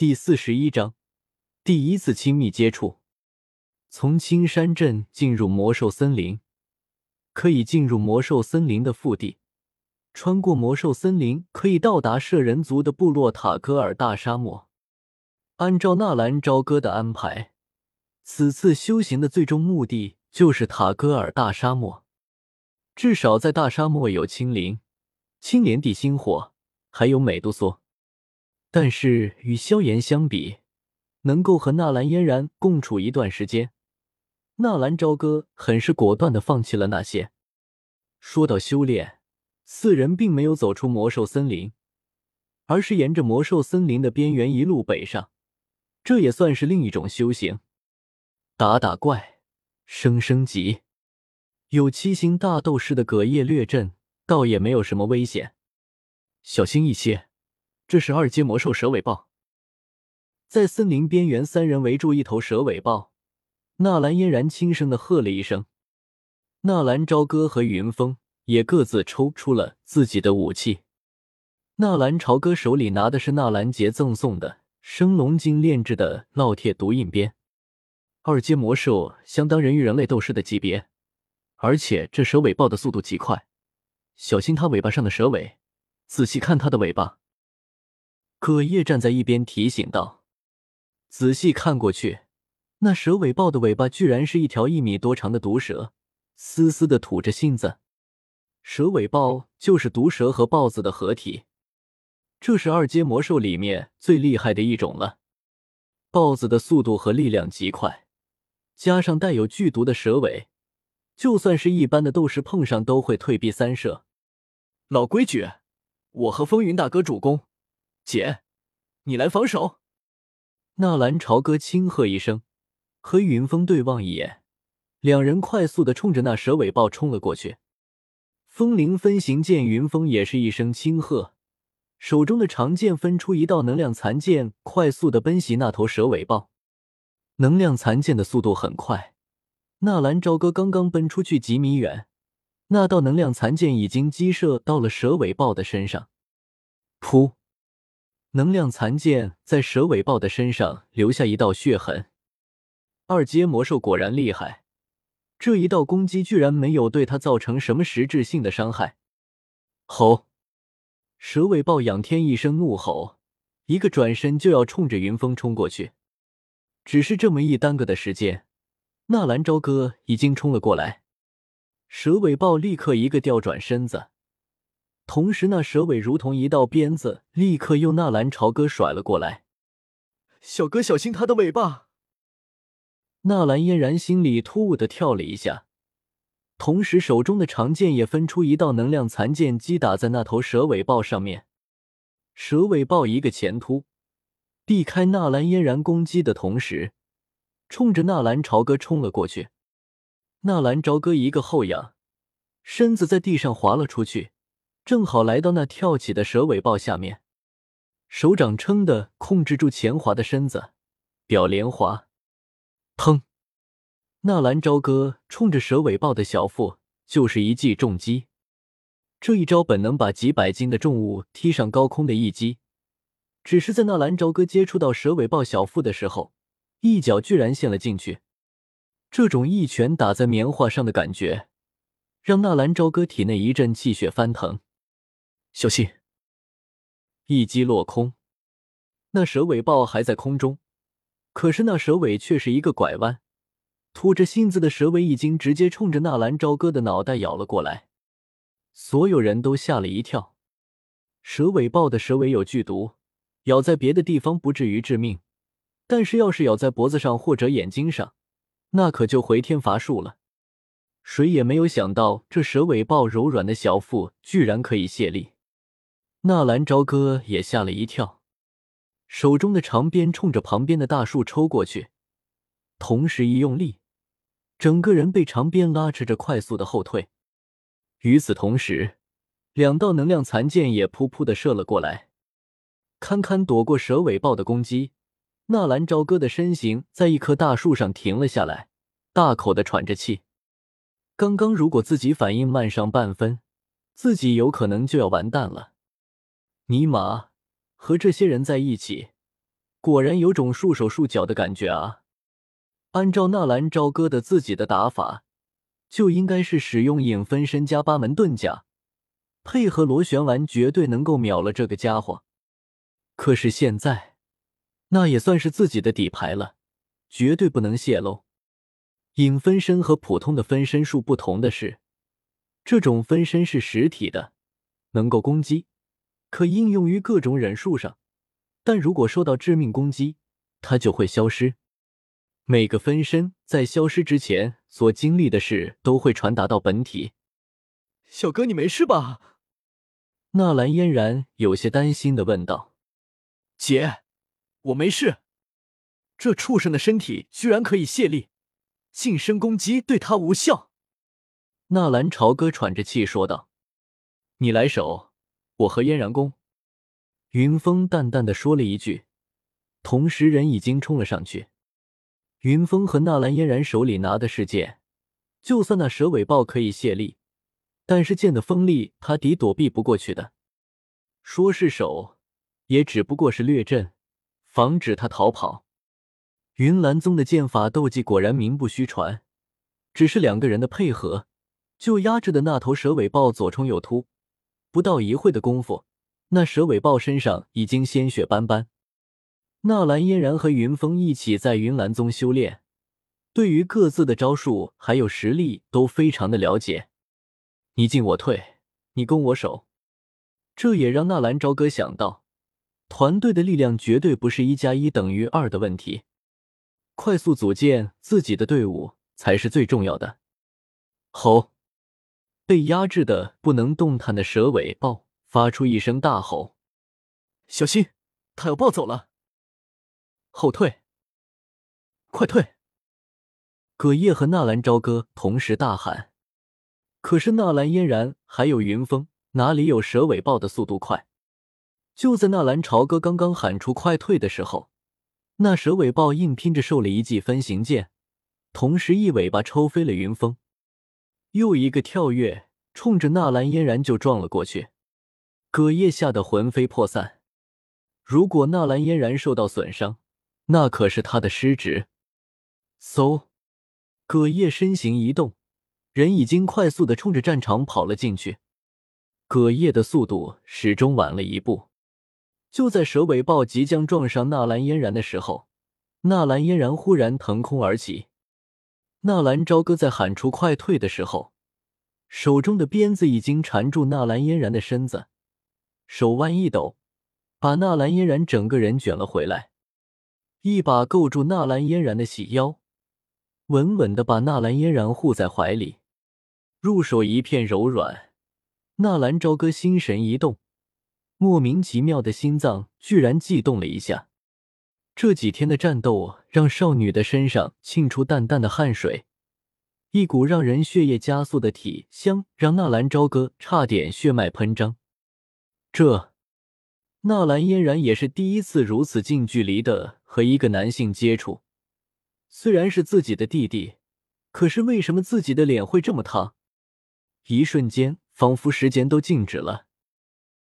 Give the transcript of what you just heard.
第四十一章，第一次亲密接触。从青山镇进入魔兽森林，可以进入魔兽森林的腹地。穿过魔兽森林，可以到达摄人族的部落塔戈尔大沙漠。按照纳兰朝歌的安排，此次修行的最终目的就是塔戈尔大沙漠。至少在大沙漠有青灵、青莲地心火，还有美杜莎。但是与萧炎相比，能够和纳兰嫣然共处一段时间，纳兰朝歌很是果断的放弃了那些。说到修炼，四人并没有走出魔兽森林，而是沿着魔兽森林的边缘一路北上，这也算是另一种修行。打打怪，升升级，有七星大斗士的葛叶掠阵，倒也没有什么危险。小心一些。这是二阶魔兽蛇尾豹，在森林边缘，三人围住一头蛇尾豹。纳兰嫣然轻声的喝了一声，纳兰朝歌和云峰也各自抽出了自己的武器。纳兰朝歌手里拿的是纳兰杰赠送的升龙晶炼制的烙铁毒印鞭。二阶魔兽相当人与人类斗士的级别，而且这蛇尾豹的速度极快，小心它尾巴上的蛇尾，仔细看它的尾巴。葛叶站在一边提醒道：“仔细看过去，那蛇尾豹的尾巴居然是一条一米多长的毒蛇，嘶嘶的吐着信子。蛇尾豹就是毒蛇和豹子的合体，这是二阶魔兽里面最厉害的一种了。豹子的速度和力量极快，加上带有剧毒的蛇尾，就算是一般的斗士碰上都会退避三舍。老规矩，我和风云大哥主攻。”姐，你来防守。纳兰朝歌轻喝一声，和云峰对望一眼，两人快速的冲着那蛇尾豹冲了过去。风灵分形剑，云峰也是一声轻喝，手中的长剑分出一道能量残剑，快速的奔袭那头蛇尾豹。能量残剑的速度很快，纳兰朝歌刚刚奔出去几米远，那道能量残剑已经击射到了蛇尾豹的身上。噗！能量残剑在蛇尾豹的身上留下一道血痕。二阶魔兽果然厉害，这一道攻击居然没有对他造成什么实质性的伤害。吼！蛇尾豹仰天一声怒吼，一个转身就要冲着云峰冲过去。只是这么一耽搁的时间，纳兰朝歌已经冲了过来。蛇尾豹立刻一个调转身子。同时，那蛇尾如同一道鞭子，立刻用纳兰朝歌甩了过来。小哥，小心他的尾巴！纳兰嫣然心里突兀的跳了一下，同时手中的长剑也分出一道能量残剑，击打在那头蛇尾豹上面。蛇尾豹一个前突，避开纳兰嫣然攻击的同时，冲着纳兰朝歌冲了过去。纳兰朝歌一个后仰，身子在地上滑了出去。正好来到那跳起的蛇尾豹下面，手掌撑的控制住前滑的身子，表连滑，砰！纳兰朝歌冲着蛇尾豹的小腹就是一记重击。这一招本能把几百斤的重物踢上高空的一击，只是在纳兰朝歌接触到蛇尾豹小腹的时候，一脚居然陷了进去。这种一拳打在棉花上的感觉，让纳兰朝歌体内一阵气血翻腾。小心！一击落空，那蛇尾豹还在空中，可是那蛇尾却是一个拐弯，吐着信子的蛇尾已经直接冲着纳兰朝歌的脑袋咬了过来。所有人都吓了一跳。蛇尾豹的蛇尾有剧毒，咬在别的地方不至于致命，但是要是咬在脖子上或者眼睛上，那可就回天乏术了。谁也没有想到，这蛇尾豹柔软的小腹居然可以卸力。纳兰朝歌也吓了一跳，手中的长鞭冲着旁边的大树抽过去，同时一用力，整个人被长鞭拉扯着快速的后退。与此同时，两道能量残剑也噗噗的射了过来，堪堪躲过蛇尾豹的攻击。纳兰朝歌的身形在一棵大树上停了下来，大口的喘着气。刚刚如果自己反应慢上半分，自己有可能就要完蛋了。尼玛，和这些人在一起，果然有种束手束脚的感觉啊！按照纳兰朝歌的自己的打法，就应该是使用影分身加八门遁甲，配合螺旋丸，绝对能够秒了这个家伙。可是现在，那也算是自己的底牌了，绝对不能泄露。影分身和普通的分身术不同的是，这种分身是实体的，能够攻击，可应用于各种忍术上。但如果受到致命攻击，它就会消失。每个分身在消失之前所经历的事都会传达到本体。小哥，你没事吧？纳兰嫣然有些担心的问道。姐，我没事。这畜生的身体居然可以卸力，近身攻击对他无效。纳兰朝歌喘着气说道：“你来手，我和嫣然攻。”云峰淡淡的说了一句，同时人已经冲了上去。云峰和纳兰嫣然手里拿的是剑，就算那蛇尾豹可以卸力，但是剑的锋利，他抵躲避不过去的。说是手，也只不过是略阵，防止他逃跑。云岚宗的剑法斗技果然名不虚传，只是两个人的配合，就压制的那头蛇尾豹左冲右突，不到一会的功夫。那蛇尾豹身上已经鲜血斑斑。纳兰嫣然和云峰一起在云岚宗修炼，对于各自的招数还有实力都非常的了解。你进我退，你攻我守，这也让纳兰朝歌想到，团队的力量绝对不是一加一等于二的问题，快速组建自己的队伍才是最重要的。好！被压制的不能动弹的蛇尾豹。发出一声大吼：“小心，他要暴走了！后退，快退！”葛叶和纳兰朝歌同时大喊。可是纳兰嫣然还有云峰哪里有蛇尾豹的速度快？就在纳兰朝歌刚刚喊出“快退”的时候，那蛇尾豹硬拼着受了一记分形剑，同时一尾巴抽飞了云峰，又一个跳跃，冲着纳兰嫣然就撞了过去。葛叶吓得魂飞魄散。如果纳兰嫣然受到损伤，那可是他的失职。嗖，葛叶身形一动，人已经快速的冲着战场跑了进去。葛叶的速度始终晚了一步。就在蛇尾豹即将撞上纳兰嫣然的时候，纳兰嫣然忽然腾空而起。纳兰朝歌在喊出“快退”的时候，手中的鞭子已经缠住纳兰嫣然的身子。手腕一抖，把纳兰嫣然整个人卷了回来，一把勾住纳兰嫣然的细腰，稳稳的把纳兰嫣然护在怀里，入手一片柔软。纳兰朝歌心神一动，莫名其妙的心脏居然悸动了一下。这几天的战斗让少女的身上沁出淡淡的汗水，一股让人血液加速的体香让纳兰朝歌差点血脉喷张。这，纳兰嫣然也是第一次如此近距离的和一个男性接触。虽然是自己的弟弟，可是为什么自己的脸会这么烫？一瞬间，仿佛时间都静止了。